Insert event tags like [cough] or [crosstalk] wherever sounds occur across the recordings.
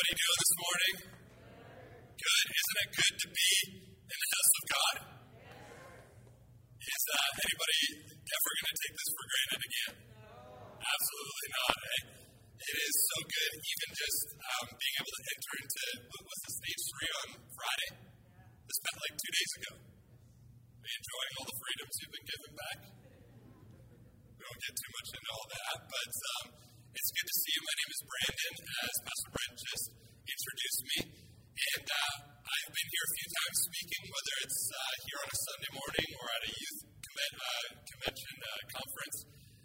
everybody doing this morning? Good. Isn't it good to be in the house of God? Is uh, anybody ever going to take this for granted again? Absolutely not. Eh? It is so good, even just um, being able to enter into what was the stage three on Friday. This spent like two days ago. Enjoying all the freedoms you've been given back? We don't get too much into all that, but um, it's good to see you. My name is Brandon, as Pastor Brent just introduced me. And uh, I've been here a few times speaking, whether it's uh, here on a Sunday morning or at a youth uh, convention uh, conference.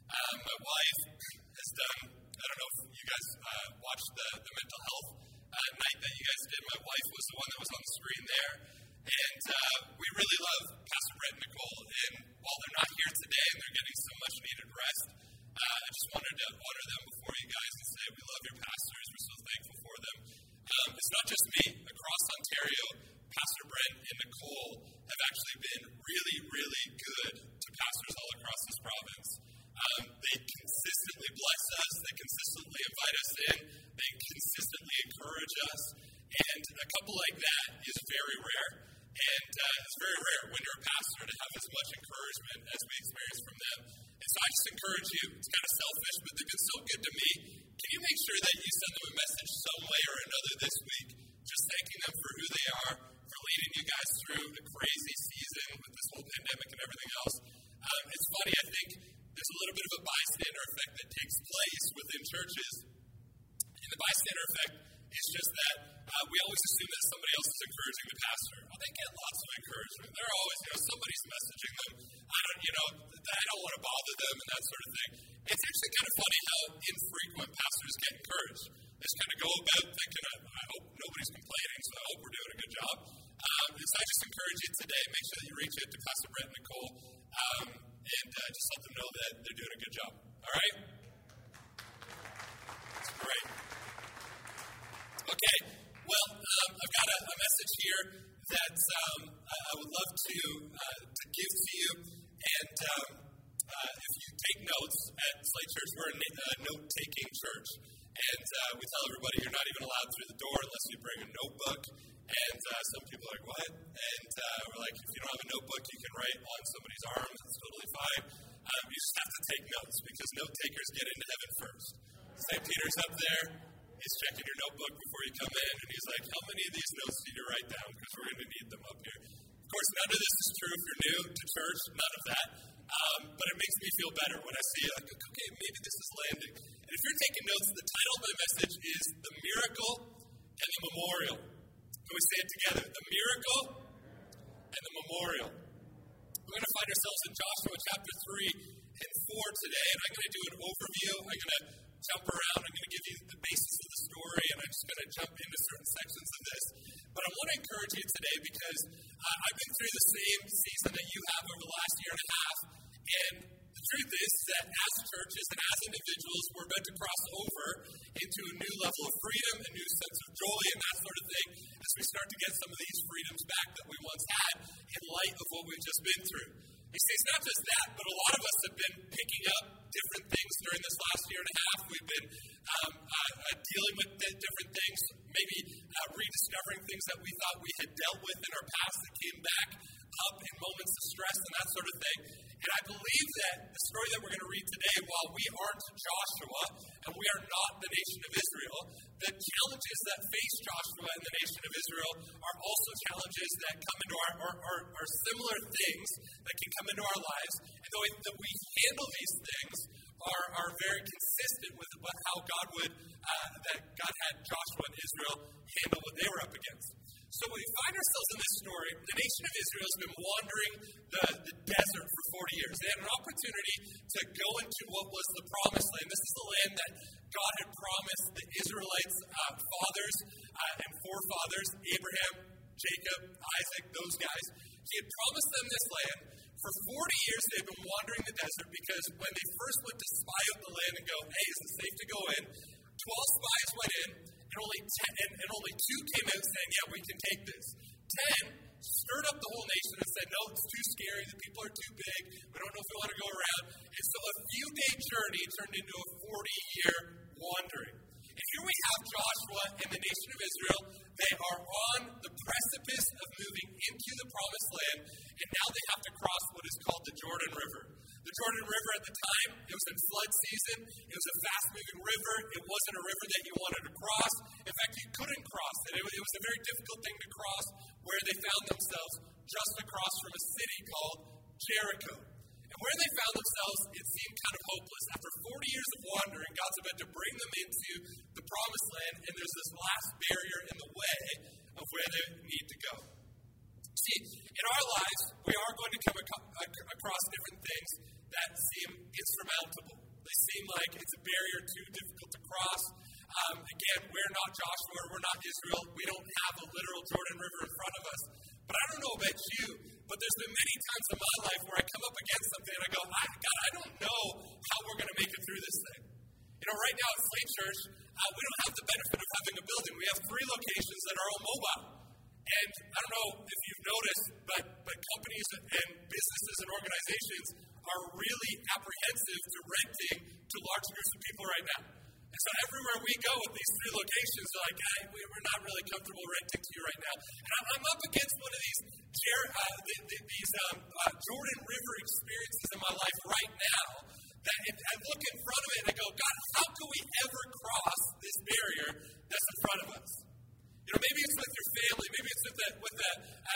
Um, my wife has done, I don't know if you guys uh, watched the, the mental health uh, night that you guys did. My wife was the one that was on the screen there. And we really love Pastor Brent and Nicole. And while they're not here today and they're getting so much needed rest, I just wanted to honor them before you guys and say we love your pastors. We're so thankful for them. Um, it's not just me. Across Ontario, Pastor Brent and Nicole have actually been really, really good to pastors all across this province. Um, they consistently bless us. They consistently invite us in. They consistently encourage us. And a couple like that is very rare. And uh, it's very rare when you're a pastor to have as much encouragement as we experience from them. So I just encourage you, it's kind of selfish, but they've been so good to me. Can you make sure that you send them a message some way or another this week, just thanking them for who they are, for leading you guys through a crazy season with this whole pandemic and everything else? Um, it's funny, I think there's a little bit of a bystander effect that takes place within churches. And the bystander effect is just that uh, we always assume that somebody else is encouraging the pastor. Well, they get lots of encouragement. They're always, you know, somebody's messaging them. I don't, you know, I don't want to bother them and that sort of thing. It's actually kind of funny how infrequent pastors get encouraged. They just kind of go about thinking, I hope nobody's complaining, so I hope we're doing a good job. Um, and so I just encourage you today, make sure that you reach out to Pastor Brent and Nicole um, and uh, just let them know that they're doing a good job. All right? That's great. Okay, well, um, I've got a, a, message here that um, I, I, would chapter 3 and 4 today, and I'm going to do an overview. I'm going to jump around. I'm going to give you the basis of the story, and I'm just going to jump into certain sections of this. But I want to encourage you today because uh, I've been through the same season that you have over the last year and a half, and the truth is that as churches and as individuals, we're about to cross over into a new level of freedom, a new sense of joy, and that sort of thing as we start to get some of these freedoms back that we once had in light of what we've just been through. You see, it's not just that, but a lot of us have been picking up different things during this last year and a half. We've been um, uh, uh, dealing with different things, maybe uh, rediscovering things that we thought we had dealt with in our past that came back up in moments of stress and that sort of thing. And I believe that the story that we're going to read today, while we aren't Joshua and we are not the nation of Israel, the challenges that face Joshua and the nation of Israel are also challenges that come into our, or, or similar things that can come into our lives. And the way that we handle these things are, are very consistent with how God would, uh, that God had Joshua and Israel handle what they were up against. So we find ourselves in this story. The nation of Israel has been wandering the, the desert for 40 years. They had an opportunity to go into what was the promised land. This is the land that God had promised the Israelites' uh, fathers uh, and forefathers, Abraham, Jacob, Isaac, those guys. He had promised them this land. For 40 years, they've been wandering the desert because when they first went to spy out the land and go, hey, is it safe to go in? 12 spies went in, and only, ten, and, and only two came out saying, yeah, we can take this. Ten stirred up the whole nation and said, no, it's too scary. The people are too big. We don't know if we want to go around. And so a few day journey turned into a 40 year wandering. And here we have Joshua and the nation of Israel. They are on the precipice of moving into the promised land, and now they have to cross what is called the Jordan River. The Jordan River at the time, it was in flood season. It was a fast moving river. It wasn't a river that you wanted to cross. In fact, you couldn't cross it. It was a very difficult thing to cross where they found themselves just across from a city called Jericho. And where they found themselves, it seemed kind of hopeless. After 40 years of wandering, God's about to bring them into the promised land, and there's this last barrier in the way of where they need to go. See, in our lives, we are going to come uh, across different things that seem insurmountable. They seem like it's a barrier too difficult to cross. Um, again, we're not Joshua, we're not Israel. We don't have a literal Jordan River in front of us. But I don't know about you, but there's been many times in my life where I come up against something and I go, I, God, I don't know how we're going to make it through this thing. You know, right now at Slate Church, uh, we don't have the benefit of having a building. We have three locations that are all mobile. And I don't know if you've noticed, but, but companies and businesses and organizations are really apprehensive to renting to large groups of people right now. And so everywhere we go with these three locations, they're like, hey, we're not really comfortable renting to you right now. And I'm up against one of these, uh, these um, uh, Jordan River experiences in my life right now that I look in front of it and I go, God, how can we ever cross this barrier that's in front of us? You know, maybe it's with your family, maybe it's with a, with a, a,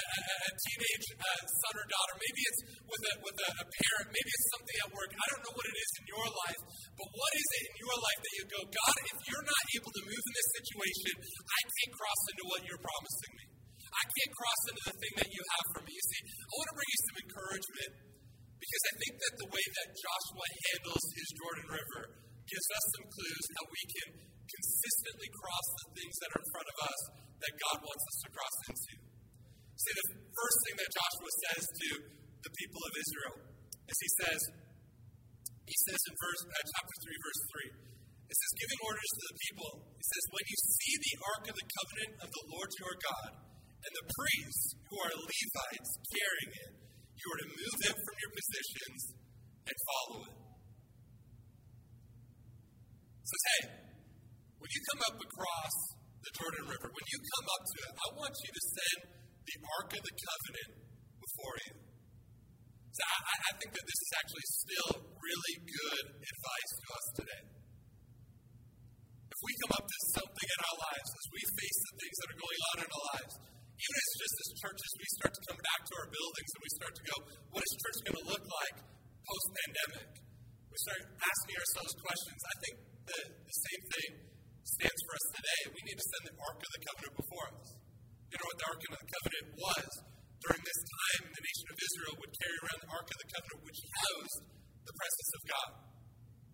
a teenage uh, son or daughter, maybe it's with a, with a, a parent, maybe it's something at work. I don't know what it is in your life, but what is it in your life that you go, God, if you're not able to move in this situation, I can't cross into what you're promising me. I can't cross into the thing that you have for me. You see, I want to bring you verse uh, chapter 3, verse 3, it says, giving orders to the people, he says, when you see the ark of the covenant of the Lord your God, and the priests who are Levites carrying it, you are to move them from your positions and follow it. Says, hey, when you come up across the Jordan River, when you come up to it, I want you to send the Ark of the Covenant before you. So I, I think that this is actually still really good advice to us today. If we come up to something in our lives, as we face the things that are going on in our lives, even as just as churches, we start to come back to our buildings and we start to go, what is church going to look like post pandemic? We start asking ourselves questions. I think the, the same thing stands for us today. We need to send the Ark of the Covenant before us. You know what the Ark of the Covenant was? During this time, the nation of Israel would carry around the Ark of the Covenant, which housed the presence of God.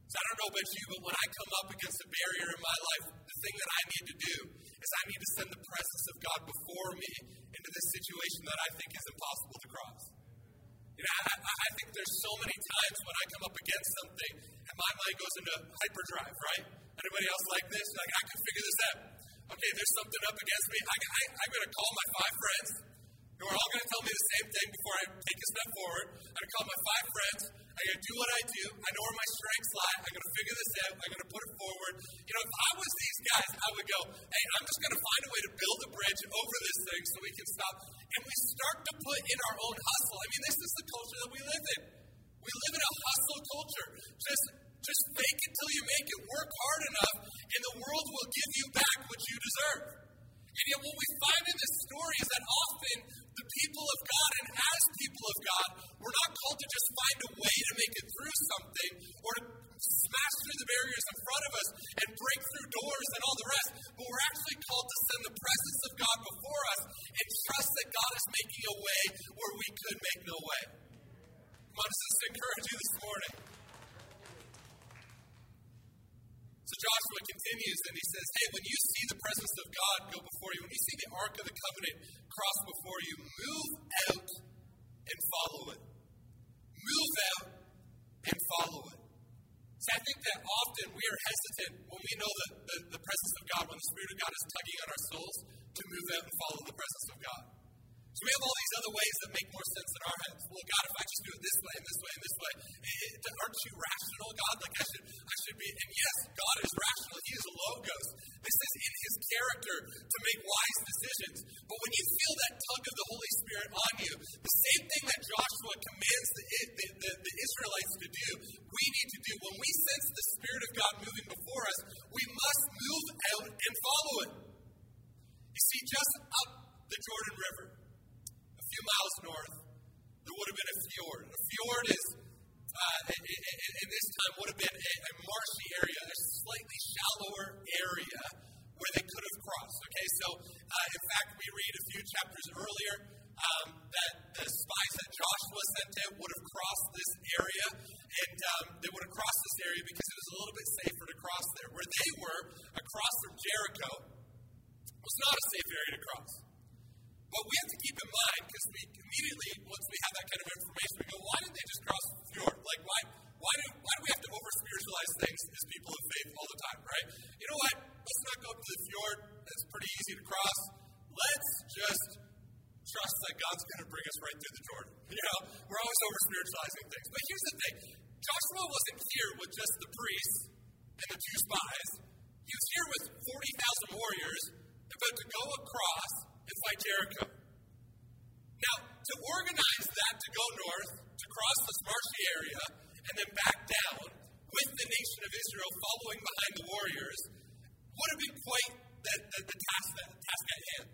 So I don't know about you, but when I come up against a barrier in my life, the thing that I need to do is I need to send the presence of God before me into this situation that I think is impossible to cross. You know, I, I think there's so many times when I come up against something and my mind goes into hyperdrive, right? Anybody else like this? Like, I can figure this out. Okay, there's something up against me. I, I, I'm going to call my five friends who are all going to tell me the same thing before I take a step forward. I'm going to call my five friends. I'm going to do what I do. I know where my strengths lie. I'm going to figure this out. I'm going to put it forward. You know, if I was these guys, I would go, hey, I'm just going to find a way to build a bridge over this thing so we can stop. And we start to put in our own hustle. I mean, this is the culture that we live in. We live in a hustle culture. Just just fake it till you make it. Work hard enough, and the world will give you back what you deserve. And yet, what we find in this story is that often the people of God, and as people of God, we're not called to just find a way to make it through something or to smash through the barriers in front of us and break through doors and all the rest, but we're actually called to send the presence of God before us and trust that God is making a way where we could make no way. Want to just encourage you this morning. So Joshua continues and he says, Hey, when you see the presence of God go before you, when you see the Ark of the Covenant would have been a fjord. A fjord is, uh, in, this time, would have been a, a marshy area, a slightly shallower area where they could have crossed. Okay, so uh, in fact, we read a few chapters earlier um, that the spies that Joshua sent out would have crossed this area, and um, they would have crossed this area because it was a little bit safer to cross there. Where they were across from Jericho was not a safe area to cross. But we have to keep in mind, because we immediately, once we have that kind of information, we go, why didn't they just cross the fjord? Like, why, why, do, why do we have to over spiritualize things as people of faith all the time, right? You know what? Let's not go up to the fjord. It's pretty easy to cross. Let's just trust that God's going to bring us right through the Jordan. [laughs] You know, we're always over spiritualizing things. But here's the thing Joshua wasn't here with just the priests and the two spies, he was here with 40,000 warriors about to go across and fight Jericho. Now, to organize that to go north, to cross this marshy area, and then back down with the nation of Israel following behind the warriors would have been quite the, the, the task, the task at hand.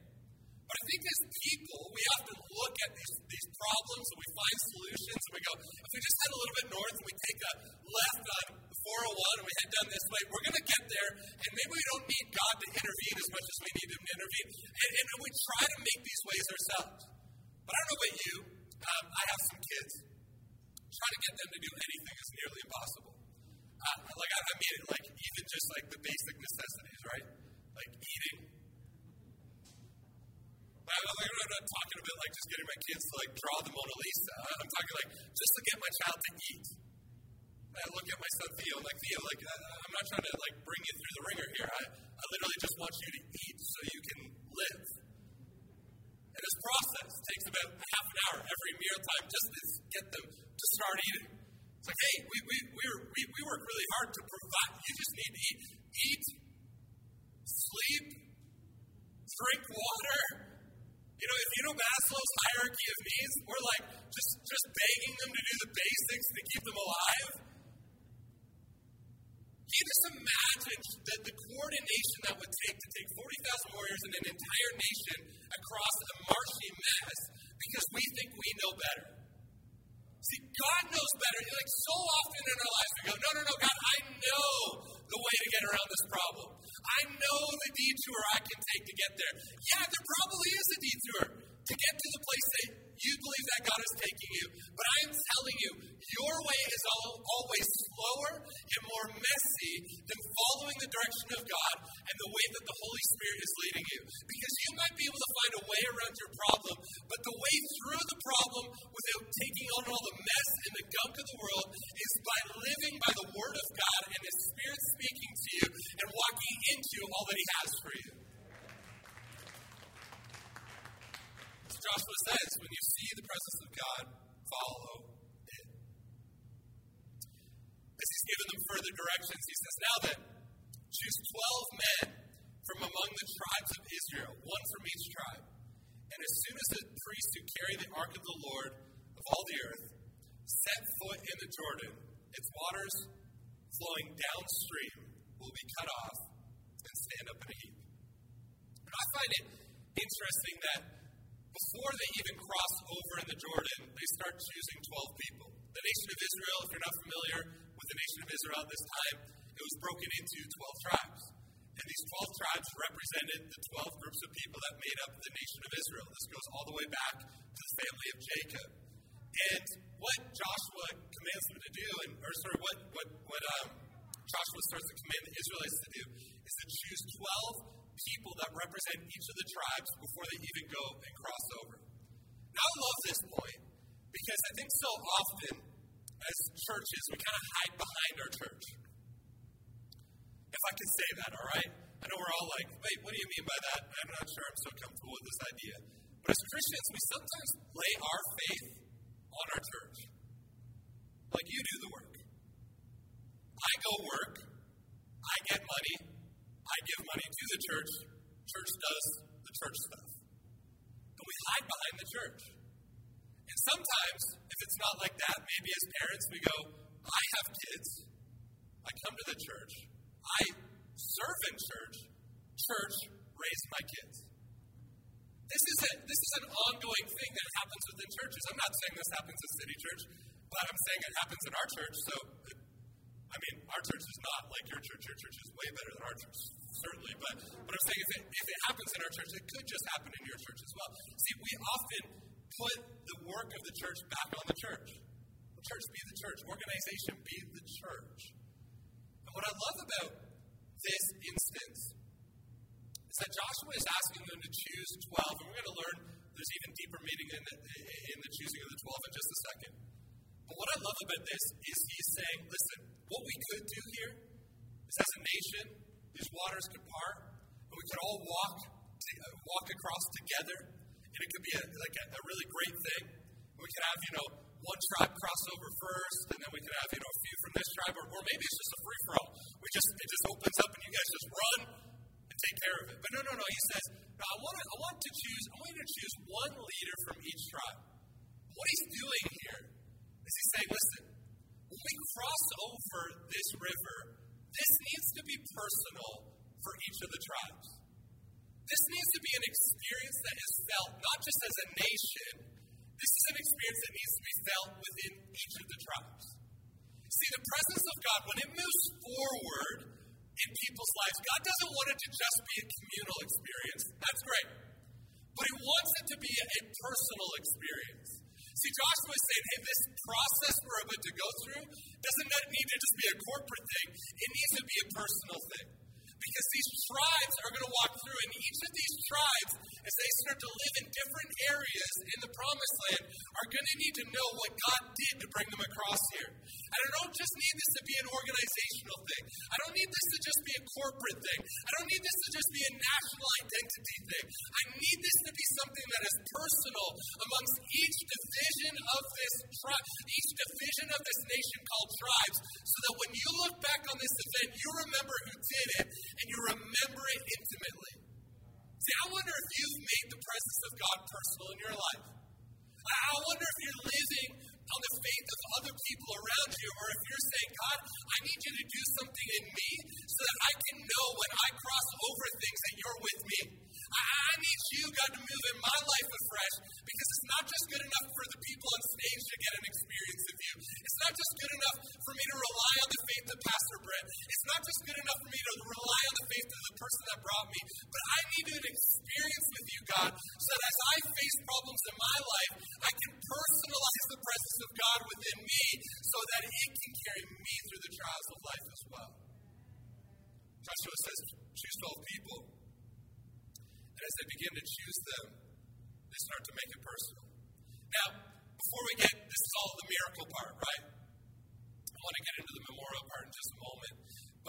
But I think as people, we often look at these, these problems and we find solutions and we go, if we just head a little bit north and we take a left on 401 and we head down this way, we're going to get there and maybe we don't need God to intervene as much as we need Him to intervene. And, and we try to make these ways ourselves. But I don't know about you, um, I have some kids. Trying to get them to do anything is nearly impossible. Uh, like, I, I mean, like, even just like the basic necessities, right? Like eating, I'm, I'm not talking about like just getting my kids to like draw the Mona Lisa. I'm talking like just to get my child to eat. I look at my son Theo, like Theo, like uh, I'm not trying to like bring you through the wringer here. I, I literally just want you to eat so you can live. And this process takes about half an hour every meal time just to get them to start eating. It's like, hey, we, we, we, we, we work really hard to provide. You just need to eat. Eat, sleep, drink water, you know, if you know Maslow's hierarchy of needs, we're like just, just begging them to do the basics to keep them alive. Can you just imagine the, coordination that would take to take 40,000 warriors and an entire nation across a marshy mess because we think we know better? See, God knows better. Like so often in our lives, we go, no, no, no, God, I know the way to get around this problem. I know the detour I can take to get there. Yeah, there probably is a detour to get to the place that you believe that God is taking you. But I am telling you, your way is always slower and more messy than following the direction of God and the way that the Holy Spirit is leading you. Because you might be able to find a way around your problem, but the way through the problem without taking on all the mess and the gunk of the world is by living by the Word of God and His Spirit speaking to you and walking into all that He has for you. Joshua says, when you see the presence of God, follow it. As he's given them further directions, he says, Now then, choose 12 men from among the tribes of Israel, one from each tribe. And as soon as the priests who carry the ark of the Lord of all the earth set foot in the Jordan, its waters flowing downstream will be cut off and stand up in a heap. And I find it interesting that before they even cross over in the Jordan, they start choosing 12 people. The nation of Israel, if you're not familiar with the nation of Israel at this time, it was broken into 12 tribes. And these 12 tribes represented the 12 groups of people that made up the nation of Israel. This goes all the way back to the family of Jacob. And what Joshua commands them to do, and or sorry, what what what um, Joshua starts to command the Israelites to do, is to choose 12 people that represent each of the tribes before they even go and cross over. Now, I love this point because I think so often as churches, we kind of hide behind our church. If I can say that, all right? I know we're all like, wait, what do you mean by that? I'm not sure I'm so comfortable with this idea. But as Christians, we sometimes lay our faith on our church. Like you do the work. I go work, I get money, I give money to the church, church does the church stuff. And we hide behind the church. And sometimes, if it's not like that, maybe as parents we go, I have kids, I come to the church, I serve in church, church raised my kids. This is, a, this is an ongoing thing that happens within churches. I'm not saying this happens in City Church, but I'm saying it happens in our church. So, I mean, our church is not like your church. Your church is way better than our church certainly, but what I'm saying is that if it happens in our church, it could just happen in your church as well. See, we often put the work of the church back on the church. The church be the church, organization be the church. And what I love about this instance is that Joshua is asking them to choose 12, and we're going to learn there's even deeper meaning in the, in the choosing of the 12 in just a second. But what I love about this is he's saying, listen, what we could do here is as a nation, these waters could part, and we could all walk to, uh, walk across together, and it could be a, like a, a really great thing. We could have, you know, one tribe cross over first, and then we could have, you know, a few from this tribe, or, or maybe it's just a free for all. We just it just opens up and you guys just run and take care of it. But no, no, no. He says, no, I want to, I want to choose, I want you to choose one leader from each tribe. What he's doing here is he's saying, listen, when we cross over this river, this needs to be personal for each of the tribes. This needs to be an experience that is felt not just as a nation, this is an experience that needs to be felt within each of the tribes. See, the presence of God, when it moves forward in people's lives, God doesn't want it to just be a communal experience. That's great. But He wants it to be a personal experience. See, Joshua is saying, hey, this process we're about to go through doesn't need to just be a corporate thing, it needs to be a personal thing. Because these tribes are going to walk through, and each of these tribes, as they start to live in different areas in the promised land, are going to need to know what God did to bring them across here. And I don't just need this to be an organizational thing. I don't need this to just be a corporate thing. I don't need this to just be a national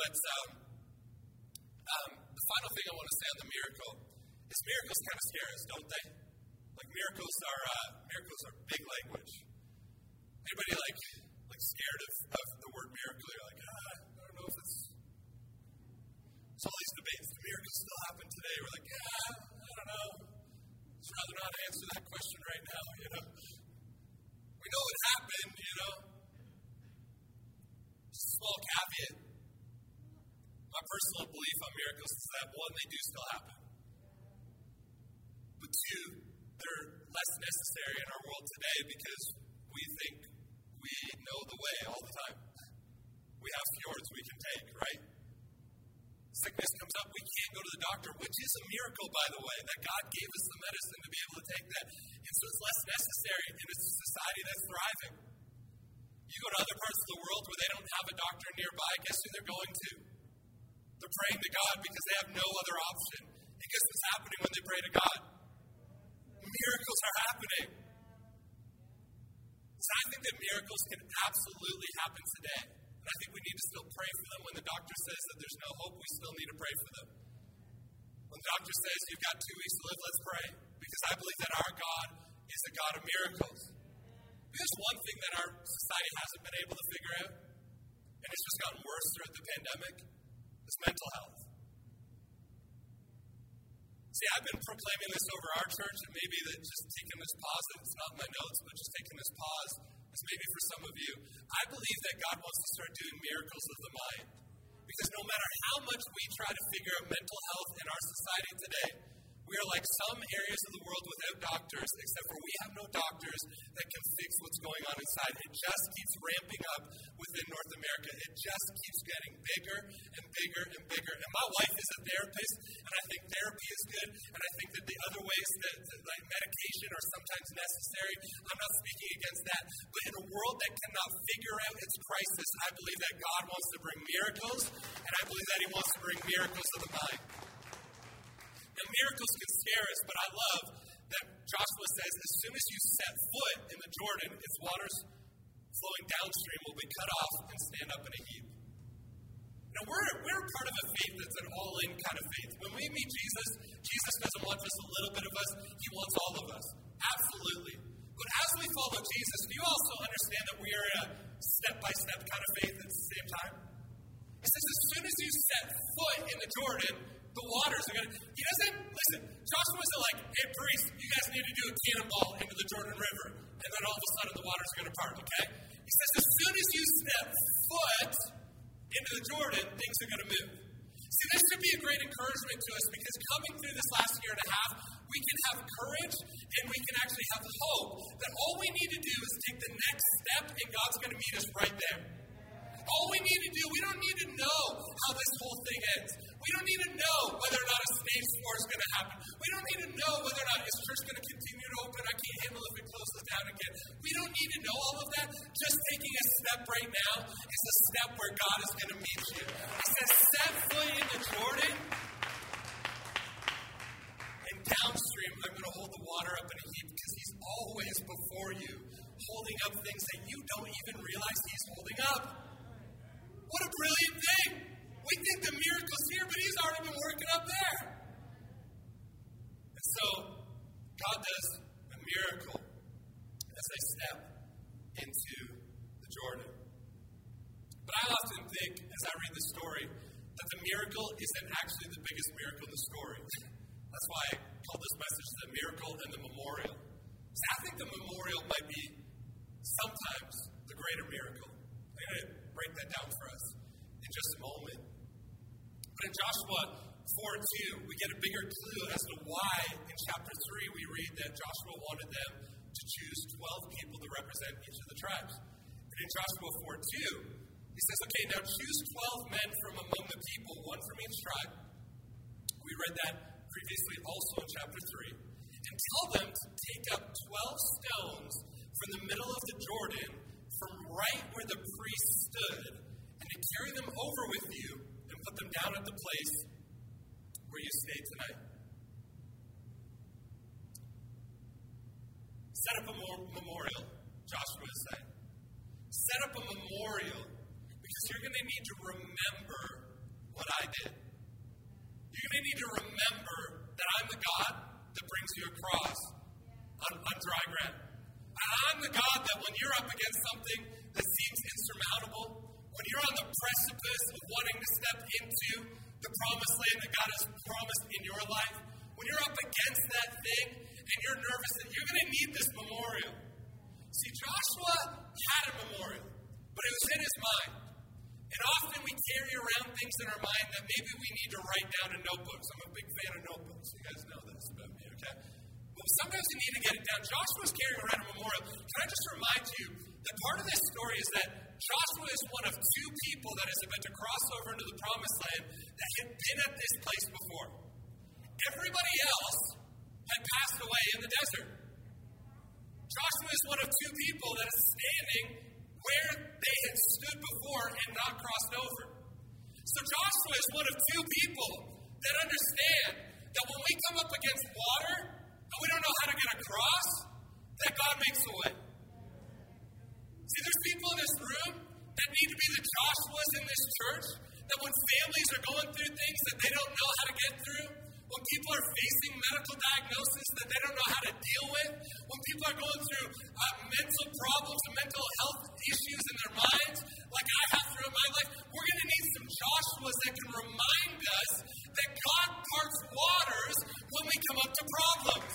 But um, um, the final thing I want to say on the miracle is miracles kind of scare us, don't they? Like miracles are uh, miracles are big language. Anybody like like scared of, of the word miracle? You're like, ah, I don't know if it's. It's all these debates. The miracles still happen today. We're like, yeah, I don't know. I'd rather not answer that question right now. You know, we know it happened. You know, small caveat. My personal belief on miracles is that one, they do still happen. But two, they're less necessary in our world today because we think we know the way all the time. We have fjords we can take, right? Sickness comes up, we can't go to the doctor, which is a miracle, by the way, that God gave us the medicine to be able to take that. And so it's less necessary in a society that's thriving. You go to other parts of the world where they don't have a doctor nearby, guess who they're going to? They're praying to God because they have no other option. And guess what's happening when they pray to God? Miracles are happening. So I think that miracles can absolutely happen today. And I think we need to still pray for them. When the doctor says that there's no hope, we still need to pray for them. When the doctor says you've got two weeks to live, let's pray. Because I believe that our God is a God of miracles. There's one thing that our society hasn't been able to figure out, and it's just gotten worse throughout the pandemic, is mental health. See, I've been proclaiming this over our church, and maybe that just taking this pause, and it's not in my notes, but just taking this pause is maybe for some of you. I believe that God wants to start doing miracles of the mind. Because no matter how much we try to figure out mental health in our society today, we are like some areas of the world without doctors, except for we have no doctors that can fix what's going on inside. It just keeps ramping up within North America. It just keeps getting bigger and bigger and bigger. And my wife is a therapist, and I think therapy is good, and I think that the other ways that, that like medication are sometimes necessary. I'm not speaking against that. But in a world that cannot figure out its crisis, I believe that God wants to bring miracles, and I believe that He wants to bring miracles to the mind. Now, miracles can scare us, but I love that Joshua says as soon as you set foot in the Jordan, its waters flowing downstream will be cut off and stand up in a heap. Now, we're, we're part of a faith that's an all in kind of faith. When we meet Jesus, Jesus doesn't want just a little bit of us, He wants all of us. Absolutely. But as we follow Jesus, do you also understand that we are a step by step kind of faith at the same time? It says, as soon as you set foot in the Jordan, the waters are going to. He doesn't, listen, Joshua wasn't like, hey, priest, you guys need to do a cannonball into the Jordan River. And then all of a sudden the waters are going to part, okay? He says, as soon as you step foot into the Jordan, things are going to move. See, this should be a great encouragement to us because coming through this last year and a half, we can have courage and we can actually have hope that all we need to do is take the next step and God's going to meet us right there. All we need to do, we don't need to know how this whole thing ends. We don't need to know whether or not a stage four is going to happen. We don't need to know whether or not is church is going to continue to open. I can't handle if it closes down again. We don't need to know all of that. Just taking a step right now is a step where God is going to meet you. He says, set foot in the Jordan. And downstream, I'm going to hold the water up in a heap because He's always before you, holding up things that you don't even realize He's holding up. What a brilliant thing! We think the miracle's here, but He's already been working up there. And so, God does a miracle as they step into the Jordan. But I often think, as I read the story, that the miracle isn't actually the biggest miracle in the story. That's why I call this message the miracle and the memorial. So I think the memorial might be sometimes the greater miracle. I'm going to break that down for us in just a moment. But in Joshua 4 2, we get a bigger clue as to why in chapter 3 we read that Joshua wanted them to choose 12 people to represent each of the tribes. And in Joshua 4 2, he says, Okay, now choose 12 men from among the people, one from each tribe. We read that previously also in chapter 3. And tell them to take up 12 stones from the middle of the Jordan, from right where the priest stood, and to carry them over with you put them down at the place where you stay tonight. Set up a memorial, Joshua is saying. Set up a memorial because you're going to need to remember what I did. You're going to need to remember that I'm the God that brings you across on, on dry ground. I'm the God that when you're up against something that seems insurmountable, when you're on the precipice of wanting to step into the promised land that God has promised in your life, when you're up against that thing and you're nervous that you're going to need this memorial. See, Joshua had a memorial, but it was in his mind. And often we carry around things in our mind that maybe we need to write down in notebooks. I'm a big fan of notebooks. You guys know this about me, okay? But sometimes we need to get it down. Joshua's carrying around a memorial. Can I just remind you that part of this story is that Joshua is one of two people that is about to cross over into the promised land that had been at this place before. Everybody else had passed away in the desert. Joshua is one of two people that is standing where they had stood before and not crossed over. So Joshua is one of two people that understand that when we come up against water and we don't know how to get across, that God makes a way. See, there's people in this room that need to be the Joshuas in this church, that when families are going through things that they don't know how to get through, when people are facing medical diagnosis that they don't know how to deal with, when people are going through uh, mental problems and mental health issues in their minds, like I have through my life, we're going to need some Joshuas that can remind us that God parts waters when we come up to problems.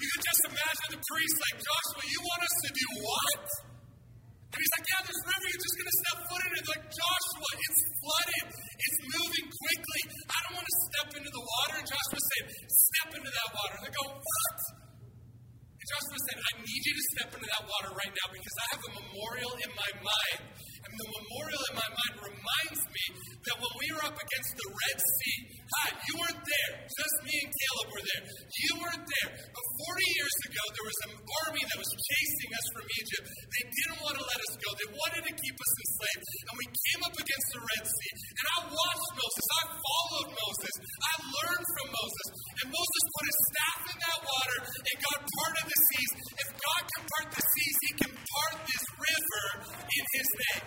You can just imagine the priest like, Joshua, you want us to do what? And he's like, Yeah, this river, you're just going to step foot in it. Like, Joshua, it's flooded. It's moving quickly. I don't want to step into the water? And Joshua said, Step into that water. And they go, What? And Joshua said, I need you to step into that water right now because I have a memorial in my mind. And the memorial in my mind reminds me that when we were up against the Red Sea, hi, you weren't there. Just me and Caleb were there. You weren't there. But 40 years ago, there was an army that was chasing us from Egypt. They didn't want to let us go. They wanted to keep us enslaved. And we came up against the Red Sea. And I watched Moses. I followed Moses. I learned from Moses. And Moses put his staff in that water, and God parted the seas. If God can part the seas, he can part this river in his name.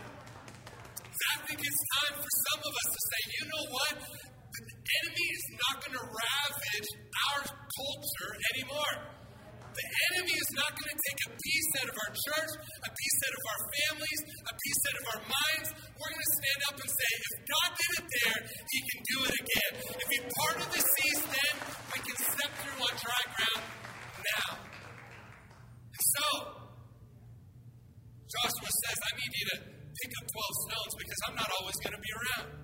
I think it's time for some of us to say, you know what? Enemy is not going to ravage our culture anymore. The enemy is not going to take a piece out of our church, a piece out of our families, a piece out of our minds. We're going to stand up and say, if God did it there, he can do it again. If he parted the seas then, we can step through on dry ground now. And so, Joshua says, I need you to pick up 12 stones because I'm not always going to be around.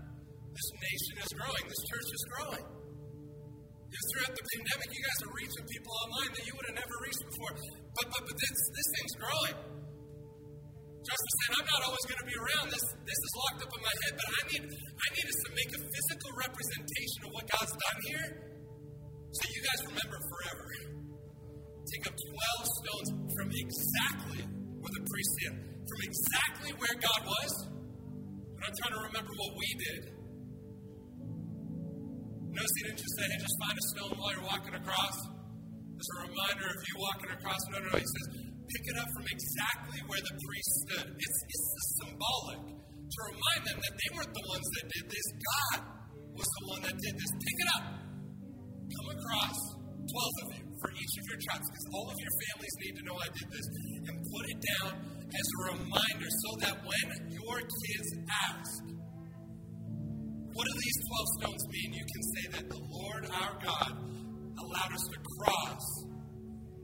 This nation is growing, this church is growing. Just throughout the pandemic, you guys are reaching people online that you would have never reached before. But but but this this thing's growing. Justice said, I'm not always going to be around. This this is locked up in my head, but I need I need us to make a physical representation of what God's done here, so you guys remember forever. Take up 12 stones from exactly where the priest stand, from exactly where God was. I'm not trying to remember what we did. Notice he didn't just say, hey, just find a stone while you're walking across. As a reminder of you walking across. No, no, no. He says, pick it up from exactly where the priest stood. It's, it's symbolic to remind them that they weren't the ones that did this. God was the one that did this. Pick it up. Come across, 12 of you, for each of your tribes, because all of your families need to know I did this. And put it down as a reminder so that when your kids ask, what do these 12 stones mean? You can say that the Lord our God allowed us to cross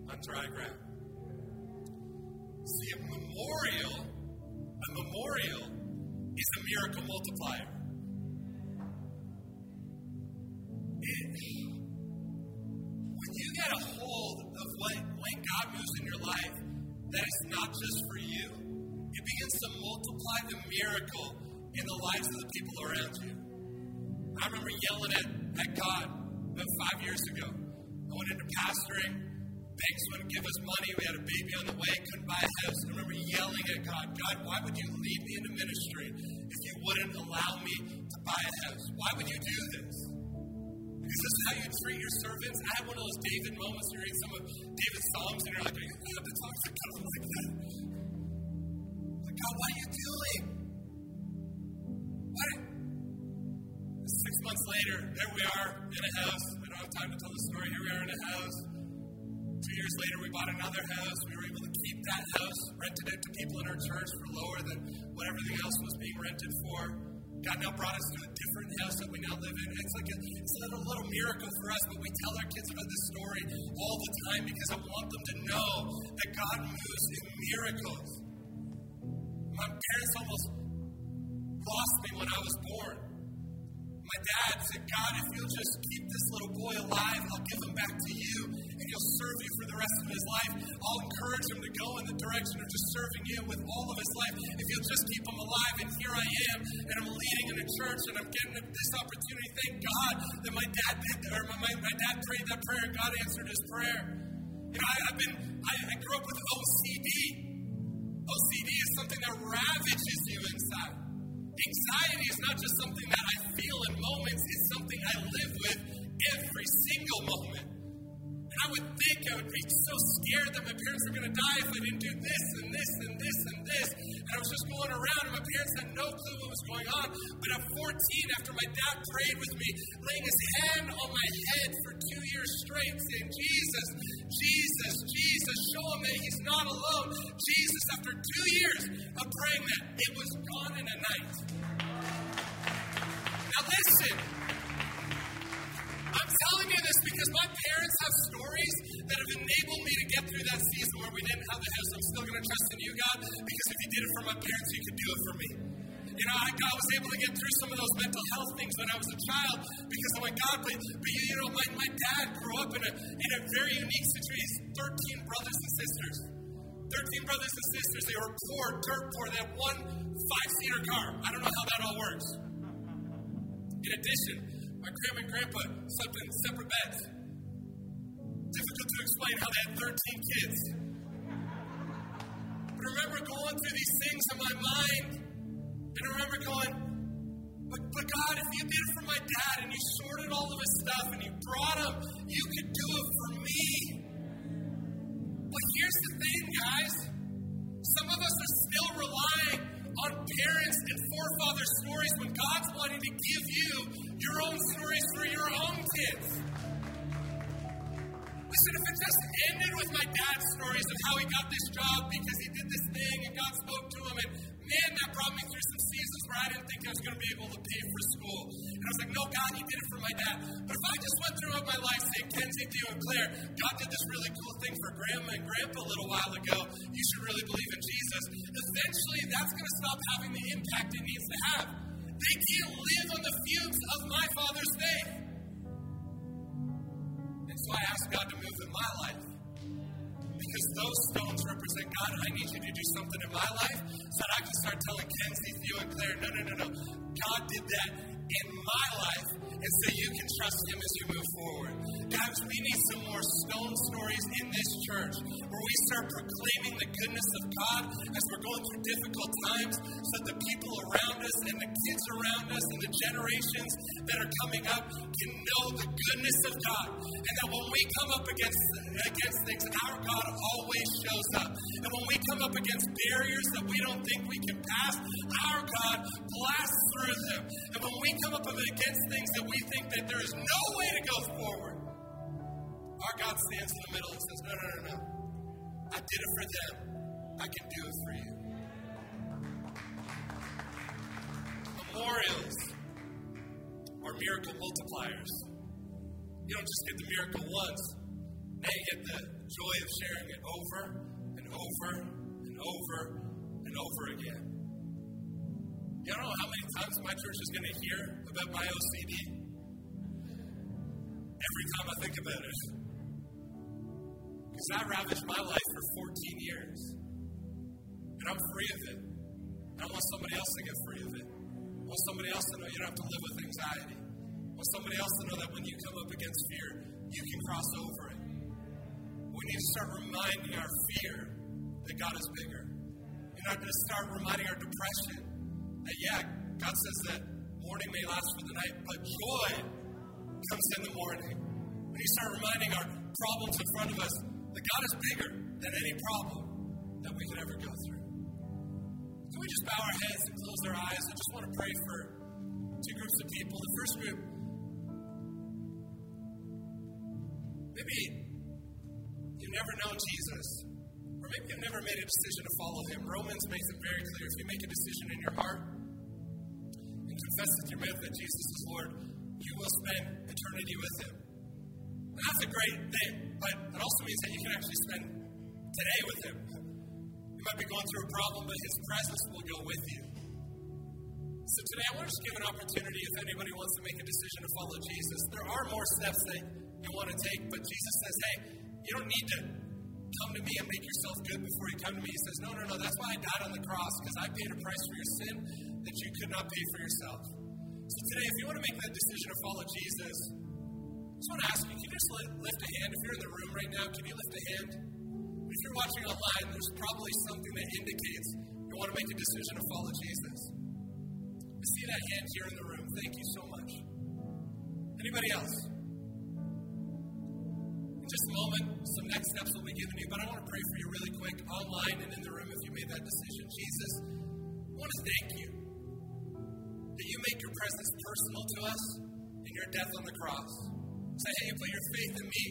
on dry ground. See, a memorial, a memorial is a miracle multiplier. It, when you get a hold of what, when God moves in your life, that is not just for you, it begins to multiply the miracle in the lives of the people around you. I remember yelling at, at God about five years ago. I went into pastoring. Banks wouldn't give us money. We had a baby on the way, couldn't buy a house. I remember yelling at God, God, why would you lead me into ministry if you wouldn't allow me to buy a house? Why would you do this? Because this is how you treat your servants. I had one of those David moments. where You read some of David's Psalms, and you're like, are you allowed to talk to God like that? Like, God, what are you doing? Later, there we are in a house. I don't have time to tell the story. Here we are in a house. Two years later, we bought another house. We were able to keep that house, rented it to people in our church for lower than what everything else was being rented for. God now brought us to a different house that we now live in. It's like a, it's a little, little miracle for us, but we tell our kids about this story all the time because I want them to know that God moves in miracles. My parents almost lost me when I was born. My dad said, God, if you'll just keep this little boy alive, I'll give him back to you, and he'll serve you for the rest of his life. I'll encourage him to go in the direction of just serving you with all of his life. If you'll just keep him alive, and here I am, and I'm leading in a church, and I'm getting this opportunity. Thank God that my dad did, or my, my, my dad prayed that prayer, and God answered his prayer. You know, I, have been, I, I grew up with OCD. OCD is something that ravages you inside. Anxiety is not just something that I feel in moments, it's something I live with every single moment. And I would think I would be so scared that my parents were going to die if I didn't do this and this and this and this. And I was just going around, and my parents had no clue what was going on. But at 14, after my dad prayed with me, laying his hand on my head for two years straight, saying, Jesus, Jesus, Jesus, show him that he's not alone. Jesus, after two years of praying that, it was gone in a night. Now listen. Because my parents have stories that have enabled me to get through that season where we didn't have the house. I'm still going to trust in you, God, because if you did it for my parents, you could do it for me. you know, I, I was able to get through some of those mental health things when I was a child because I'm like, God, but, but you know, my, my dad grew up in a, in a very unique situation. 13 brothers and sisters. 13 brothers and sisters. They were poor, dirt poor. They had one five seater car. I don't know how that all works. In addition, my grandma and grandpa slept in separate beds. Difficult to explain how they had 13 kids. But I remember going through these things in my mind, and I remember going, but, but God, if you did it for my dad and you sorted all of his stuff and you brought him, you could do it for me. But here's the thing, guys. Some of us are still relying on parents and forefathers' stories when God's wanting to give you your own stories for your own kids. Listen, if it just ended with my dad's stories of how he got this job because he did this thing and God spoke to him, and man, that brought me where I didn't think I was going to be able to pay for school. And I was like, no, God, you did it for my dad. But if I just went throughout my life saying, Kenzie, Theo, and Claire, God did this really cool thing for grandma and grandpa a little while ago, you should really believe in Jesus. Eventually, that's going to stop having the impact it needs to have. They can't live on the fumes of my father's faith. And so I asked God to move in my life. Because those stones represent God, I need you to do something in my life so that I can start telling Kenzie, Theo, and Claire, no, no, no, no. God did that in my life, and so you can trust Him as you move forward. Guys, we need some more stone stories in this church where we start proclaiming the goodness of God as we're going through difficult times so that the people around us and the kids around us and the generations that are coming up can know the goodness of God. And that when we come up against, against things, our God always shows up. And when we come up against barriers that we don't think we can pass, our God blasts through them. And when we come up against things that we think that there is no way to go forward, our God stands in the middle and says, No, no, no, no. I did it for them. I can do it for you. Memorials are miracle multipliers. You don't just get the miracle once, now you get the joy of sharing it over and over and over and over again. You don't know how many times my church is going to hear about my OCD. Every time I think about it. Because I ravaged my life for 14 years. And I'm free of it. And I want somebody else to get free of it. I want somebody else to know you don't have to live with anxiety. I want somebody else to know that when you come up against fear, you can cross over it. We need to start reminding our fear that God is bigger. We need to start reminding our depression that, yeah, God says that morning may last for the night, but joy comes in the morning. Need to start reminding our problems in front of us that God is bigger than any problem that we could ever go through. Can we just bow our heads and close our eyes? I just want to pray for two groups of people. The first group, maybe you've never known Jesus, or maybe you've never made a decision to follow him. Romans makes it very clear if you make a decision in your heart and confess with your mouth that Jesus is Lord, you will spend eternity with him. And that's a great thing, but it also means that you can actually spend today with him. You might be going through a problem, but his presence will go with you. So today I want to just give an opportunity if anybody wants to make a decision to follow Jesus. There are more steps that you want to take, but Jesus says, hey, you don't need to come to me and make yourself good before you come to me. He says, no, no, no, that's why I died on the cross, because I paid a price for your sin that you could not pay for yourself. So today, if you want to make that decision to follow Jesus, I just want to ask you, can you just lift a hand? If you're in the room right now, can you lift a hand? If you're watching online, there's probably something that indicates you want to make a decision to follow Jesus. I see that hand here in the room. Thank you so much. Anybody else? In just a moment, some next steps will be given you, but I want to pray for you really quick, online and in the room if you made that decision. Jesus, I want to thank you that you make your presence personal to us in your death on the cross. Say, hey, you put your faith in me,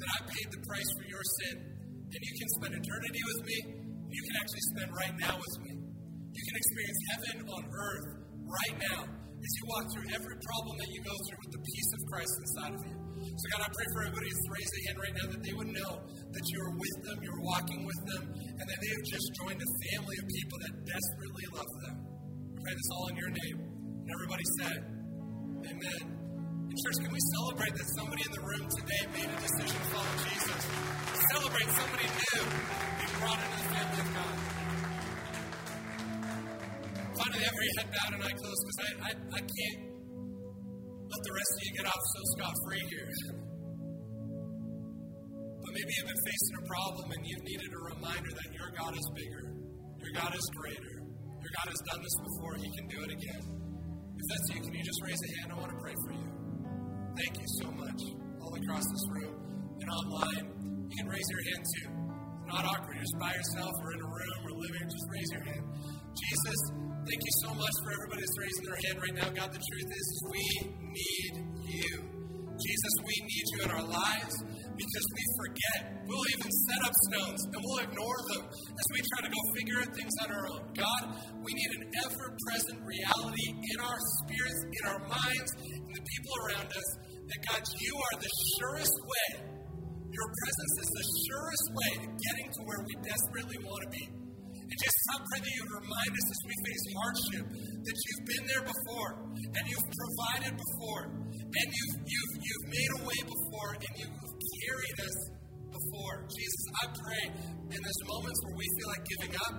that I paid the price for your sin, and you can spend eternity with me, and you can actually spend right now with me. You can experience heaven on earth right now as you walk through every problem that you go through with the peace of Christ inside of you. So, God, I pray for everybody who's raised their hand right now that they would know that you are with them, you're walking with them, and that they have just joined a family of people that desperately love them. I pray this all in your name. Everybody said, Amen. And church, can we celebrate that somebody in the room today made a decision to follow Jesus? Celebrate somebody new being brought into the family of God. Finally, every head bowed and eye closed because I, I, I can't let the rest of you get off so scot free here. But maybe you've been facing a problem and you've needed a reminder that your God is bigger, your God is greater, your God has done this before, He can do it again. If that's you, can you just raise a hand? I want to pray for you. Thank you so much, all across this room and online. You can raise your hand too. It's not awkward. You're just by yourself or in a room or living, just raise your hand. Jesus, thank you so much for everybody that's raising their hand right now. God, the truth is, we need you. Jesus, we need you in our lives because we forget. We'll even set up stones and we'll ignore them as we try to go figure out things on our own. God, we need an ever present reality in our spirits, in our minds, in the people around us that God, you are the surest way. Your presence is the surest way to getting to where we desperately want to be. And just I pray that you remind us as we face hardship that you've been there before and you've provided before and you've, you've, you've made a way before and you've carried us before. Jesus, I pray in those moments where we feel like giving up,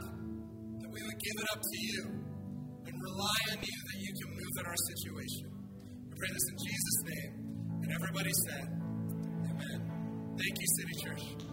that we would give it up to you and rely on you that you can move in our situation. We pray this in Jesus' name. And everybody said, Amen. Thank you, City Church.